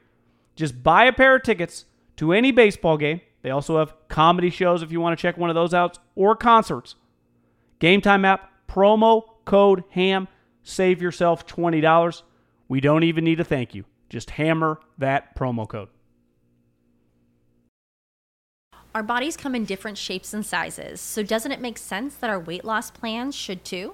Just buy a pair of tickets to any baseball game. They also have comedy shows if you want to check one of those out or concerts. Game Time app, promo code HAM, save yourself $20. We don't even need a thank you. Just hammer that promo code. Our bodies come in different shapes and sizes, so doesn't it make sense that our weight loss plans should too?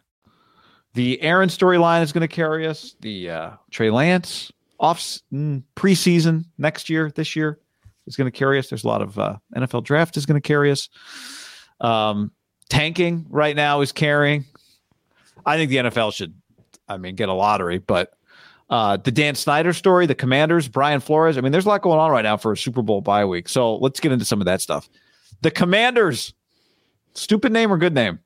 The Aaron storyline is going to carry us. The uh, Trey Lance off mm, preseason next year, this year is going to carry us. There's a lot of uh, NFL draft is going to carry us. Um, tanking right now is carrying. I think the NFL should, I mean, get a lottery, but uh, the Dan Snyder story, the Commanders, Brian Flores. I mean, there's a lot going on right now for a Super Bowl bye week. So let's get into some of that stuff. The Commanders, stupid name or good name?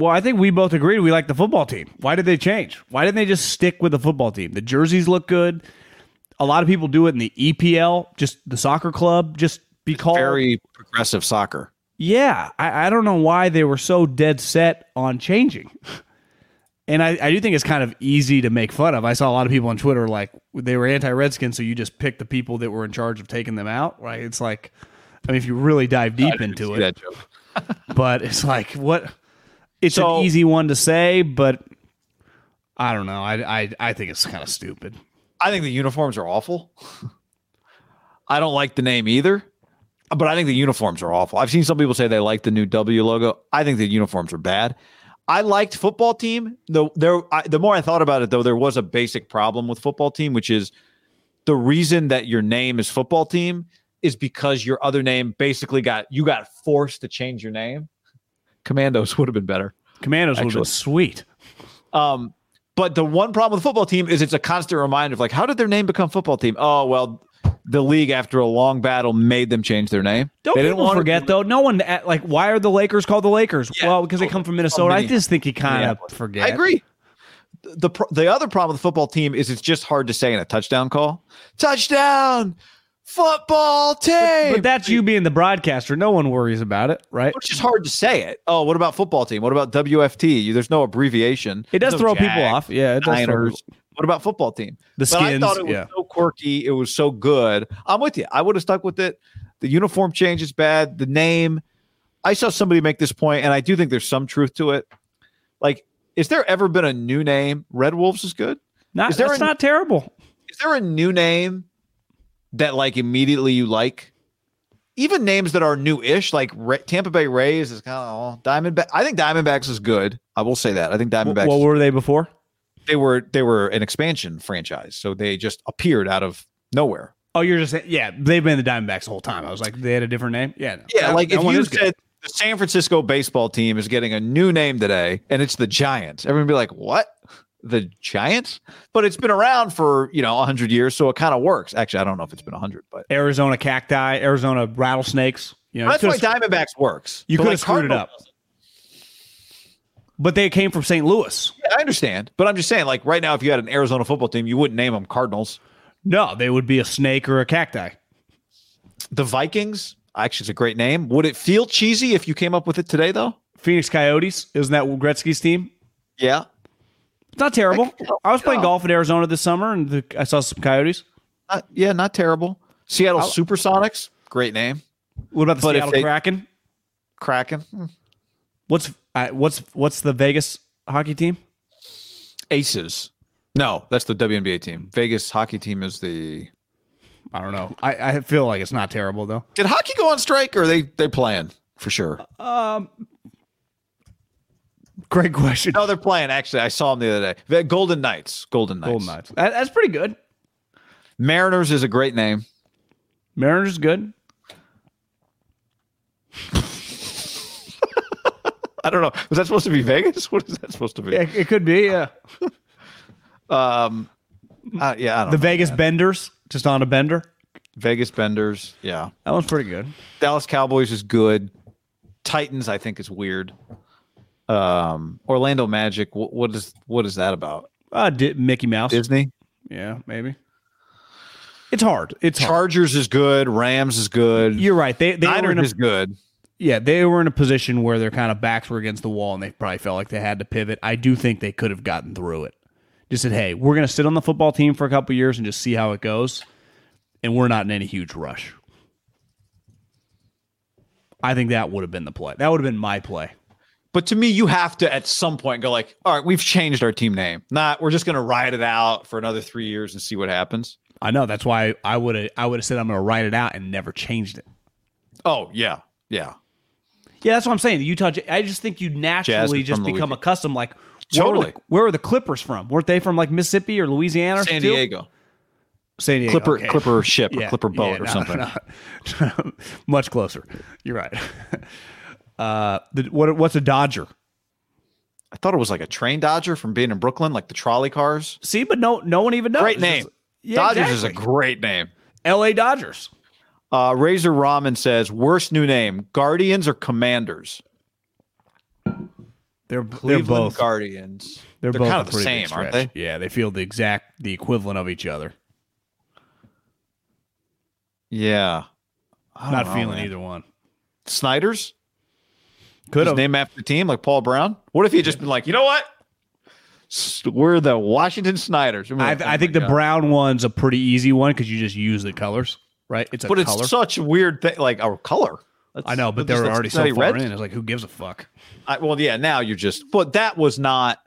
Well, I think we both agreed we like the football team. Why did they change? Why didn't they just stick with the football team? The jerseys look good. A lot of people do it in the EPL, just the soccer club, just be called very progressive soccer. Yeah, I, I don't know why they were so dead set on changing. And I, I do think it's kind of easy to make fun of. I saw a lot of people on Twitter like they were anti Redskins, so you just pick the people that were in charge of taking them out, right? It's like, I mean, if you really dive deep into it, but it's like what it's so, an easy one to say, but I don't know. I I, I think it's kind of stupid. I think the uniforms are awful. I don't like the name either. but I think the uniforms are awful. I've seen some people say they like the new W logo. I think the uniforms are bad. I liked football team. The there, I, the more I thought about it, though, there was a basic problem with football team, which is the reason that your name is football team is because your other name basically got you got forced to change your name. Commandos would have been better. Commandos would have been sweet. Um, but the one problem with the football team is it's a constant reminder of like, how did their name become football team? Oh, well, the league after a long battle made them change their name. Don't they people want to- forget though? No one at- like why are the Lakers called the Lakers? Yeah. well, because they come from Minnesota. I just think you kind of forget. I agree. The the other problem with the football team is it's just hard to say in a touchdown call. Touchdown, football team. But that's you being the broadcaster. No one worries about it, right? Which is hard to say it. Oh, what about football team? What about WFT? You- There's no abbreviation. It does no throw people off. Yeah, it does throw Niners. What about football team? The But I thought it was yeah. so quirky. It was so good. I'm with you. I would have stuck with it. The uniform change is bad. The name. I saw somebody make this point, and I do think there's some truth to it. Like, is there ever been a new name? Red Wolves is good. Not, Is there that's a- not terrible. Is there a new name that like immediately you like? Even names that are new-ish, like Ra- Tampa Bay Rays is kind of oh, Diamondback. I think Diamondbacks is good. I will say that. I think Diamondbacks. What were they before? they were they were an expansion franchise, so they just appeared out of nowhere. Oh, you're just saying, yeah. They've been the Diamondbacks the whole time. I was like, they had a different name. Yeah, no. Yeah, That- like that if you said the San Francisco baseball team is getting a new name today, and it's the Giants, everyone be like, "What? The Giants?" But it's been around for you know hundred years, so it kind of works. Actually, I don't know if it's been hundred, but Arizona cacti, Arizona rattlesnakes. You know, that's you why Diamondbacks works. You could like, have screwed it up. But they came from St. Louis. Yeah, I understand, but I'm just saying, like right now, if you had an Arizona football team, you wouldn't name them Cardinals. No, they would be a snake or a cacti. The Vikings, actually, it's a great name. Would it feel cheesy if you came up with it today, though? Phoenix Coyotes, isn't that Gretzky's team? Yeah, It's not terrible. I was playing golf in Arizona this summer, and the, I saw some coyotes. not, yeah, not terrible. Seattle Supersonics, great name. What about the But if Seattle they- Kraken? Kraken, Hmm. What's uh, what's what's the Vegas hockey team? Aces. No, that's the WNBA team. Vegas hockey team is the. I don't know. I, I feel like it's not terrible though. Did hockey go on strike or are they they playing for sure? Great question. No, they're playing. Actually, I saw them the other day. The Golden Knights. Golden Knights. Golden Knights. That, that's pretty good. Mariners is a great name. Mariners is good. I don't know. Was that supposed to be Vegas? What is that supposed to be? It, it could be. Yeah. Um, uh, yeah, I don't The. Vegas Benders, just on a bender. Vegas Benders. Yeah. That one's pretty good. Dallas Cowboys is good. Titans, I think, is weird. Um, Orlando Magic. What, what is what is that about? Uh, Di- Mickey Mouse. Disney. Yeah, maybe. It's hard. It's hard. Chargers is good. Rams is good. You're right. They they were in a, is good. yeah they were in a position where their kind of backs were against the wall and they probably felt like they had to pivot. I do think they could have gotten through it. Just said, hey, we're going to sit on the football team for a couple years and just see how it goes, and we're not in any huge rush. I think that would have been the play. That would have been my play. But to me, you have to at some point go like, all right, we've changed our team name. Not we're just going to ride it out for another three years and see what happens. I know that's why I would have I would have said I'm going to write it out and never changed it. Oh yeah, yeah. Yeah, that's what I'm saying. The Utah. I just think you naturally Jazz just become accustomed. Like, where were, Totally. the, where were the Clippers from? Weren't they from like Mississippi or Louisiana? or San too? Diego, San Diego. Clipper okay. Clipper ship or Clipper boat yeah, or no, something. no. Much closer. You're right. Uh, the, what what's a Dodger? I thought it was like a train dodger from being in Brooklyn, like the trolley cars. See, but no, no one even knows. Great name. just- yeah, Dodgers is a great name. L.A. Dodgers. Uh, Razor Ramen says worst new name: Guardians or Commanders? They're they're both Guardians. they're, They're, both kind of the same, aren't they? Yeah, they feel the exact the equivalent of each other. Yeah. I Not don't know, feeling man. either one. Snyder's Could have. name after the team, like Paul Brown. What if he had just been like, you know what? We're the Washington Snyders. I, oh I think the brown one's a pretty easy one because you just use the colors, right? It's a but it's such a weird thing, like our color. I know, but that's- they're already so far Reds. in. It's like, who gives a fuck? I, well, yeah, now you're just, but that was not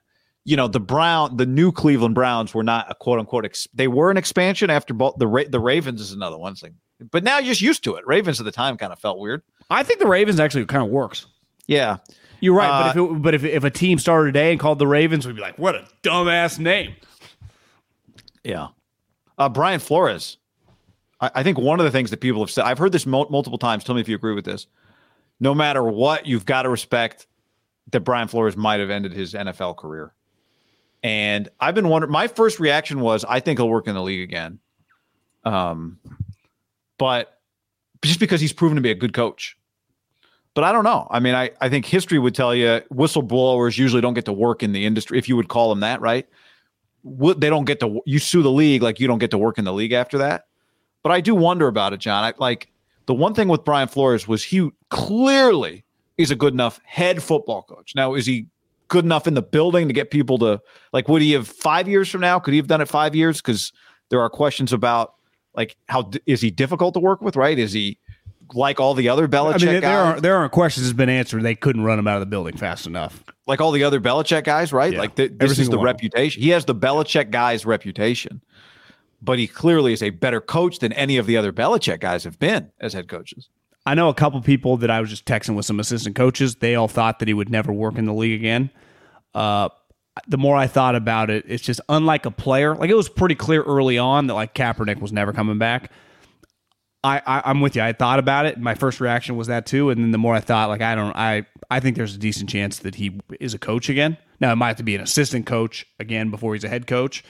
you know the Brown, the new Cleveland Browns were not a quote unquote. Ex- they were an expansion after both the Ra- the Ravens is another one thing, but now you're just used to it. Ravens at the time kind of felt weird. I think the Ravens actually kind of works. Yeah, You're right, Uh, but if it, but if if a team started today and called the Ravens, we'd be like, what a dumbass name. yeah. Uh, Brian Flores. I, I think one of the things that people have said, I've heard this mul- multiple times. Tell me if you agree with this. No matter what, you've got to respect that Brian Flores might have ended his NFL career. And I've been wondering. My first reaction was, I think he'll work in the league again. Um, but just because he's proven to be a good coach. But I don't know. I mean, I, I think history would tell you whistleblowers usually don't get to work in the industry, if you would call them that, right? They don't get to you sue the league like you don't get to work in the league after that. But I do wonder about it, John. I like the one thing with Brian Flores was he clearly is a good enough head football coach. Now, is he good enough in the building to get people to like would he have five years from now? Could he have done it five years? Because there are questions about like how is he difficult to work with, right? Is he like all the other Belichick I mean, there guys? aren't there aren't questions that's been answered. They couldn't run him out of the building fast enough. like all the other Belichick guys, right? Yeah, like th- every this is the one of them. reputation. He has the Belichick guy's reputation, but he clearly is a better coach than any of the other Belichick guys have been as head coaches. I know a couple people that I was just texting with some assistant coaches. They all thought that he would never work in the league again. Uh, the more I thought about it, it's just unlike a player. Like it was pretty clear early on that like Kaepernick was never coming back. I, I I'm with you. I thought about it. My first reaction was that too. And then the more I thought, like I don't, I I think there's a decent chance that he is a coach again. Now it might have to be an assistant coach again before he's a head coach,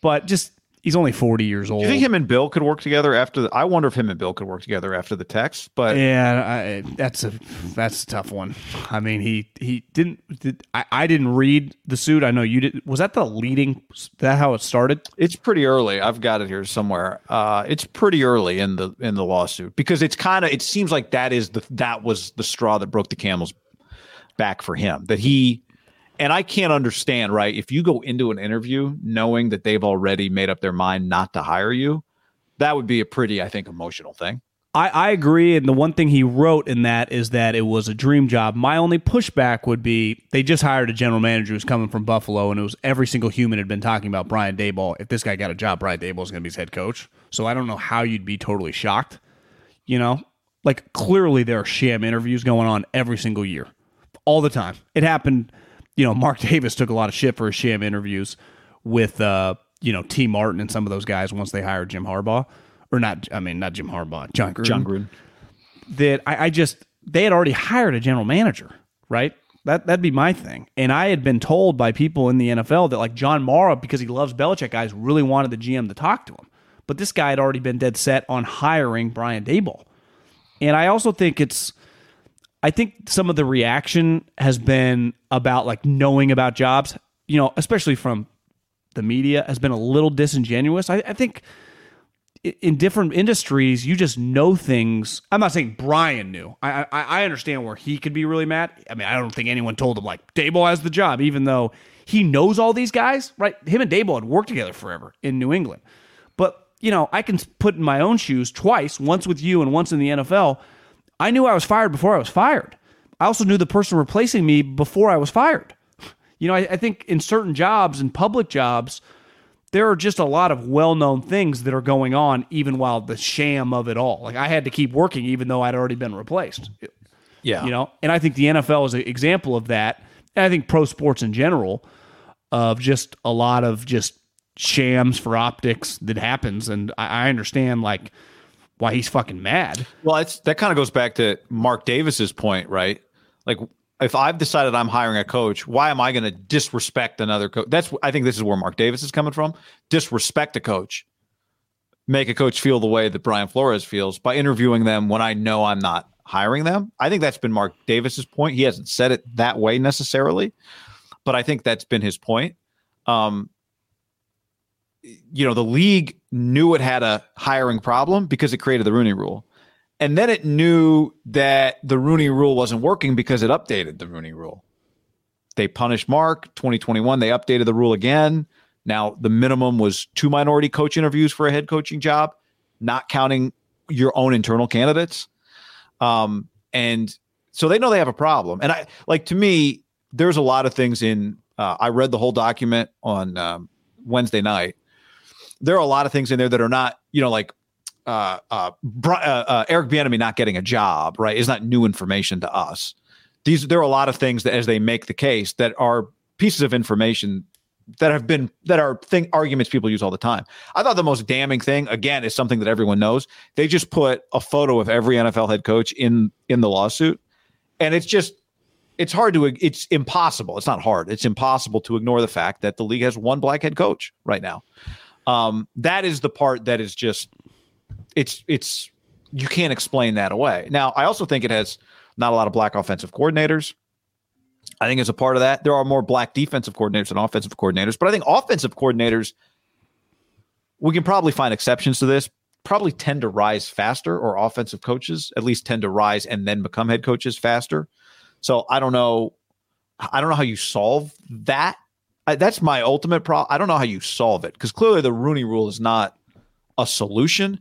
but just he's only 40 years old. Do you think him and Bill could work together after? The, I wonder if him and Bill could work together after the text. But Yeah, I, that's a that's a tough one. I mean, he he didn't. Did, I I didn't read the suit. I know you did. Was that the leading? That how it started? it's pretty early. I've got it here somewhere. Uh, it's pretty early in the in the lawsuit because it's kind of it seems like that is the that was the straw that broke the camel's back for him. That he and I can't understand, right? If you go into an interview knowing that they've already made up their mind not to hire you, that would be a pretty, I think, emotional thing. I, I agree. And the one thing he wrote in that is that it was a dream job. My only pushback would be they just hired a general manager who's coming from Buffalo, and it was every single human had been talking about Brian Daboll. If this guy got a job, Brian Daboll is going to be his head coach. So I don't know how you'd be totally shocked. You know, like clearly there are sham interviews going on every single year, all the time. It happened. You know, Mark Davis took a lot of shit for his sham interviews with, uh, you know, T. Martin and some of those guys once they hired Jim Harbaugh, or not. I mean, not Jim Harbaugh, John Gruden. John Gruden. That I, I just they had already hired a general manager, right? That that'd be my thing. And I had been told by people in the NFL that like John Mara, because he loves Belichick guys, really wanted the GM to talk to him. But this guy had already been dead set on hiring Brian Daboll. And I also think it's I think some of the reaction has been about like knowing about jobs, you know, especially from the media, has been a little disingenuous. I, I think in different industries, you just know things. I'm not saying Brian knew. I, I I understand where he could be really mad. I mean, I don't think anyone told him like Daboll has the job, even though he knows all these guys. Right? Him and Daboll had worked together forever in New England. But you know, I can put in my own shoes twice, once with you and once in the NFL. I knew I was fired before I was fired. I also knew the person replacing me before I was fired. You know, I, I think in certain jobs and public jobs, there are just a lot of well-known things that are going on even while the sham of it all like i had to keep working even though i'd already been replaced Yeah. you know and i think the nfl is an example of that and i think pro sports in general of just a lot of just shams for optics that happens and i, I understand like why he's fucking mad Well, it's that kind of goes back to Mark Davis's point, right? Like if I've decided I'm hiring a coach, why am I going to disrespect another coach? That's I think this is where Mark Davis is coming from. Disrespect a coach. Make a coach feel the way that Brian Flores feels by interviewing them when I know I'm not hiring them. I think that's been Mark Davis's point. He hasn't said it that way necessarily, but I think that's been his point. Um, you know, the league knew it had a hiring problem because it created the Rooney rule. And then it knew that the Rooney rule wasn't working because it updated the Rooney rule. They punished Mark 2021. They updated the rule again. Now the minimum was two minority coach interviews for a head coaching job, not counting your own internal candidates. Um, and so they know they have a problem. And I like to me, there's a lot of things in. Uh, I read the whole document on um, Wednesday night. There are a lot of things in there that are not, you know, like uh, uh, uh, uh, Eric Bieniemy not getting a job, right? Is not new information to us. These there are a lot of things that, as they make the case, that are pieces of information that have been that are thing arguments people use all the time. I thought the most damning thing, again, is something that everyone knows. They just put a photo of every NFL head coach in in the lawsuit, and it's just it's hard to it's impossible. It's not hard. It's impossible to ignore the fact that the league has one black head coach right now. Um, that is the part that is just it's it's you can't explain that away. Now, I also think it has not a lot of black offensive coordinators. I think as a part of that, there are more black defensive coordinators than offensive coordinators. But I think offensive coordinators, we can probably find exceptions to this, probably tend to rise faster, or offensive coaches at least tend to rise and then become head coaches faster. So I don't know. I don't know how you solve that. That's my ultimate problem. I don't know how you solve it because clearly the Rooney rule is not a solution,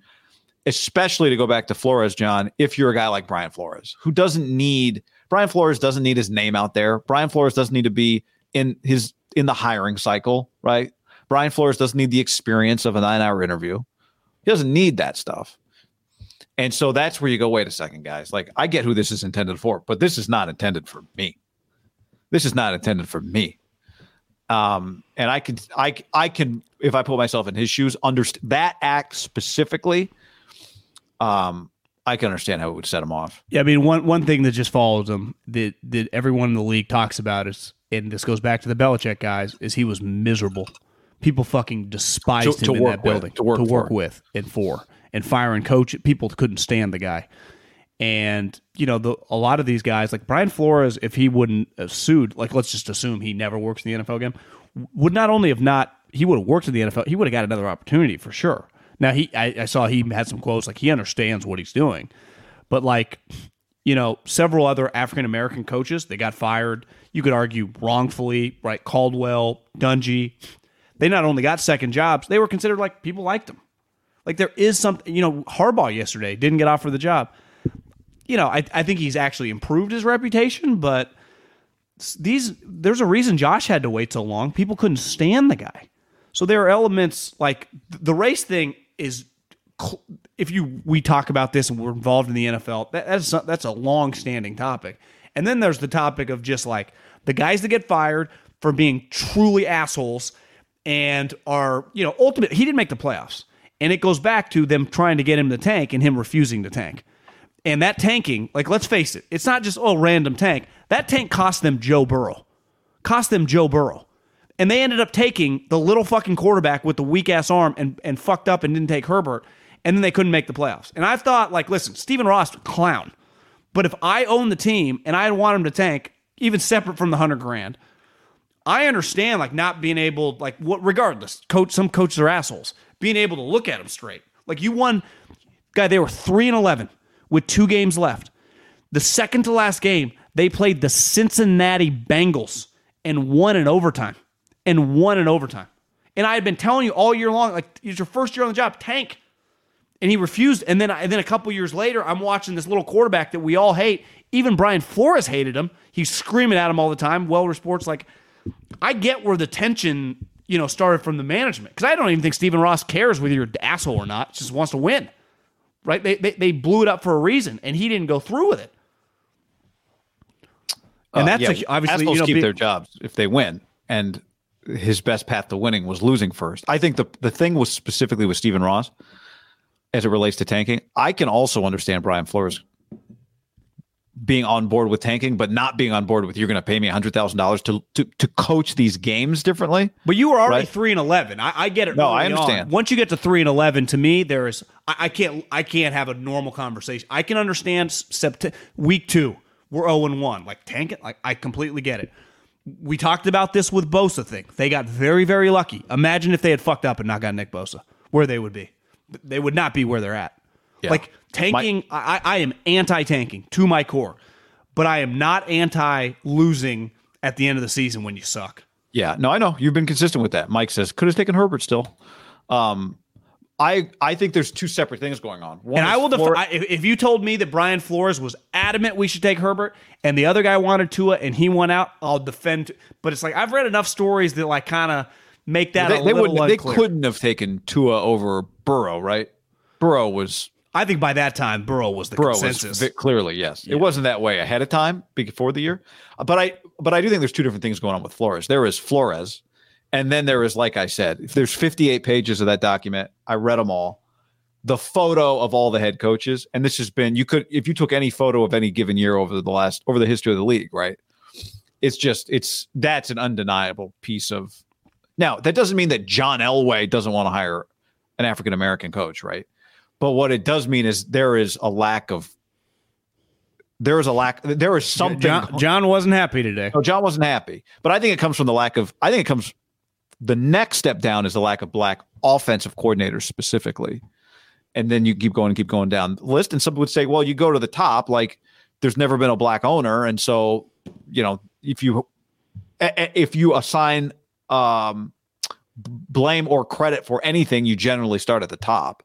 especially to go back to Flores, John, if you're a guy like Brian Flores, who doesn't need – Brian Flores doesn't need his name out there. Brian Flores doesn't need to be in his in the hiring cycle, right? Brian Flores doesn't need the experience of a nine hour interview. He doesn't need that stuff. And so that's where you go, wait a second, guys. Like, I get who this is intended for, but this is not intended for me. This is not intended for me. Um, and I can, I, I can, if I put myself in his shoes, understand that act specifically. Um, I can understand how it would set him off. Yeah, I mean one one thing that just follows him that that everyone in the league talks about is, and this goes back to the Belichick guys, is he was miserable. People fucking despised to, him to in that building with, to work, to work with and for and firing coach. People couldn't stand the guy. And you know, the, a lot of these guys, like Brian Flores, if he wouldn't have sued, like let's just assume he never works in the NFL again, would not only have not he would have worked in the NFL, he would have got another opportunity for sure. Now he, I, I saw he had some quotes like he understands what he's doing, but like you know, several other African American coaches they got fired. You could argue wrongfully, right? Caldwell, Dungy, they not only got second jobs, they were considered like people liked them. Like there is something, you know, Harbaugh yesterday didn't get offered the job. You know, I, I think he's actually improved his reputation, but these there's a reason Josh had to wait so long. People couldn't stand the guy. So there are elements like the race thing is if you we talk about this and we're involved in the NFL, that, that's that's a long standing topic. And then there's the topic of just like the guys that get fired for being truly assholes and are you know ultimately he didn't make the playoffs, and it goes back to them trying to get him to tank and him refusing to tank. And that tanking, like let's face it, it's not just oh random tank. That tank cost them Joe Burrow, cost them Joe Burrow. And they ended up taking the little fucking quarterback with the weak ass arm and, and fucked up and didn't take Herbert. And then they couldn't make the playoffs. And I've thought, like, listen, Stephen Ross, clown. But if I own the team and I want him to tank, even separate from the hundred grand, I understand like not being able, like what regardless, coach some coaches are assholes. Being able to look at them straight. Like you won, guy, they were three and eleven with two games left. The second to last game, they played the Cincinnati Bengals and won in overtime and won in overtime. And I had been telling you all year long, like, it's your first year on the job, tank. And he refused. And then, and then a couple years later, I'm watching this little quarterback that we all hate. Even Brian Flores hated him. He's screaming at him all the time. Well, Sports, like, I get where the tension, you know, started from the management. Because I don't even think Stephen Ross cares whether you're an asshole or not. He Just wants to win. Right? They, they, they blew it up for a reason, and he didn't go through with it. And uh, that's yeah, a, obviously you know, keep be, their jobs if they win. And his best path to winning was losing first. I think the the thing was specifically with Stephen Ross as it relates to tanking. I can also understand Brian Flores being on board with tanking, but not being on board with you're going to pay me hundred thousand dollars to to to coach these games differently. But you were already right? three and eleven. I, I, get it. No, I understand. On. Once you get to three and eleven, to me, there is I, I, can't I can't have a normal conversation. I can understand sept- week two. We're zero oh and one. Like tank it. Like I completely get it we talked about this with Bosa thing. They got very, very lucky. Imagine if they had fucked up and not got Nick Bosa, where they would be. They would not be where they're at. Yeah. Like tanking, my- I, I am anti-tanking to my core, but I am not anti-losing at the end of the season when you suck. Yeah, no, I know you've been consistent with that. Mike says could have taken Herbert still. Um, I I think there's two separate things going on. One and I will Flor- defy if, if you told me that Brian Flores was adamant we should take Herbert and the other guy wanted Tua and he went out, I'll defend. But it's like I've read enough stories that like kind of make that they, a they little wouldn't. They couldn't have taken Tua over Burrow, right? Burrow was I think by that time Burrow was the Burrow was consensus. vi- clearly yes. It wasn't that way ahead of time before the year, Uh, but I but I do think there's two different things going on with Flores. There is Flores, and then there is like I said, if there's 58 pages of that document. I read them all. The photo of all the head coaches, and this has been you could if you took any photo of any given year over the last over the history of the league, right? It's just it's that's an undeniable piece of. Now that doesn't mean that John Elway doesn't want to hire an African American coach, right? But what it does mean is there is a lack of there is a lack there is something John, John wasn't happy today. no, John wasn't happy. But I think it comes from the lack of I think it comes the next step down is the lack of black offensive coordinators specifically. And then you keep going and keep going down the list. And some would say, well, you go to the top, like there's never been a black owner. And so, you know, if you if you assign um blame or credit for anything, you generally start at the top.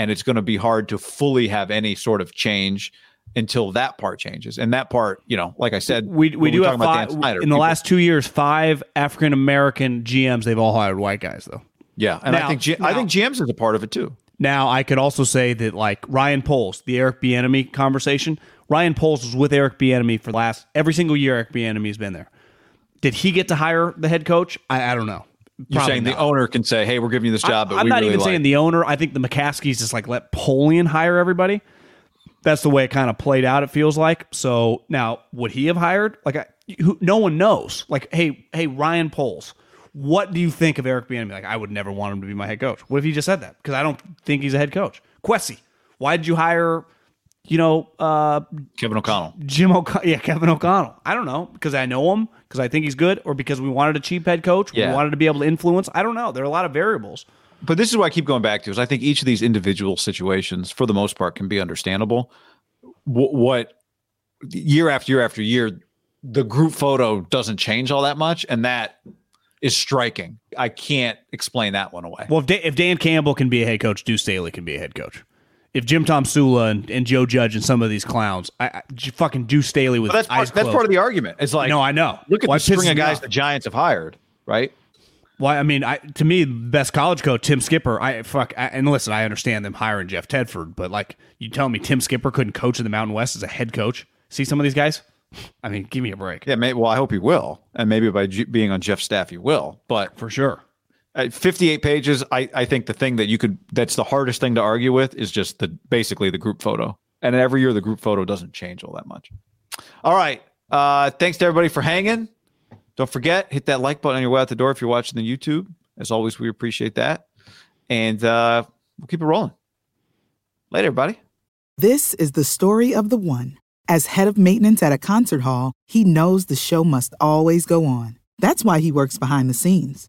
And it's going to be hard to fully have any sort of change until that part changes. And that part, you know, like I said, We, we do have five, Snyder, in the last two years five African American GMs. They've all hired white guys though. Yeah, and I think G- I now- think GMs is a part of it too. Now, I could also say that like Ryan Poles, the Eric Bieniemy conversation, Ryan Poles was with Eric Bieniemy for the last every single year Eric Bieniemy's been there. Did he get to hire the head coach? I, I don't know. You're saying the owner can say, "Hey, we're giving you this job," but I, am we not really even like. saying the owner. I think the McCaskeys just like let Polian hire everybody. That's the way it kind of played out. It feels like. So now, would he have hired? Like, I, who, no one knows. Like, hey, hey, Ryan Poles, what do you think of Eric Bieniemy? Like, I would never want him to be my head coach. What if he just said that? Because I don't think he's a head coach. Kwesi, why did you hire? You know, uh, Kevin O'Connell. Jim O'Connell. Yeah, Kevin O'Connell. I don't know because I know him because I think he's good, or because we wanted a cheap head coach. Yeah. We wanted to be able to influence. I don't know. There are a lot of variables. But this is what I keep going back to: is I think each of these individual situations, for the most part, can be understandable. What, what year after year after year, the group photo doesn't change all that much, and that is striking. I can't explain that one away. Well, if, Dan, if Dan Campbell can be a head coach, Deuce Staley can be a head coach. If Jim Tomsula and, and Joe Judge and some of these clowns, I fucking Deuce Staley with But that's eyes part, that's closed. part of the argument. It's like no, I know. look at Why the string of guys off? the Giants have hired, right? Why? I mean, I, to me, best college coach Tim Skipper. I fuck. I, and listen, I understand them hiring Jeff Tedford, but like, you tell me Tim Skipper couldn't coach in the Mountain West as a head coach? See some of these guys. I mean, give me a break. Yeah, well, I hope he will, and maybe by G- being on Jeff's staff, he will. But for sure. At 58 pages, I, I think the thing that you could that's the hardest thing to argue with is just the basically the group photo. And every year the group photo doesn't change all that much. All right. Uh thanks to everybody for hanging. Don't forget, hit that like button on your way out the door if you're watching the YouTube. As always, we appreciate that. And uh we'll keep it rolling. Later, everybody. This is the story of the one. As head of maintenance at a concert hall, he knows the show must always go on. That's why he works behind the scenes,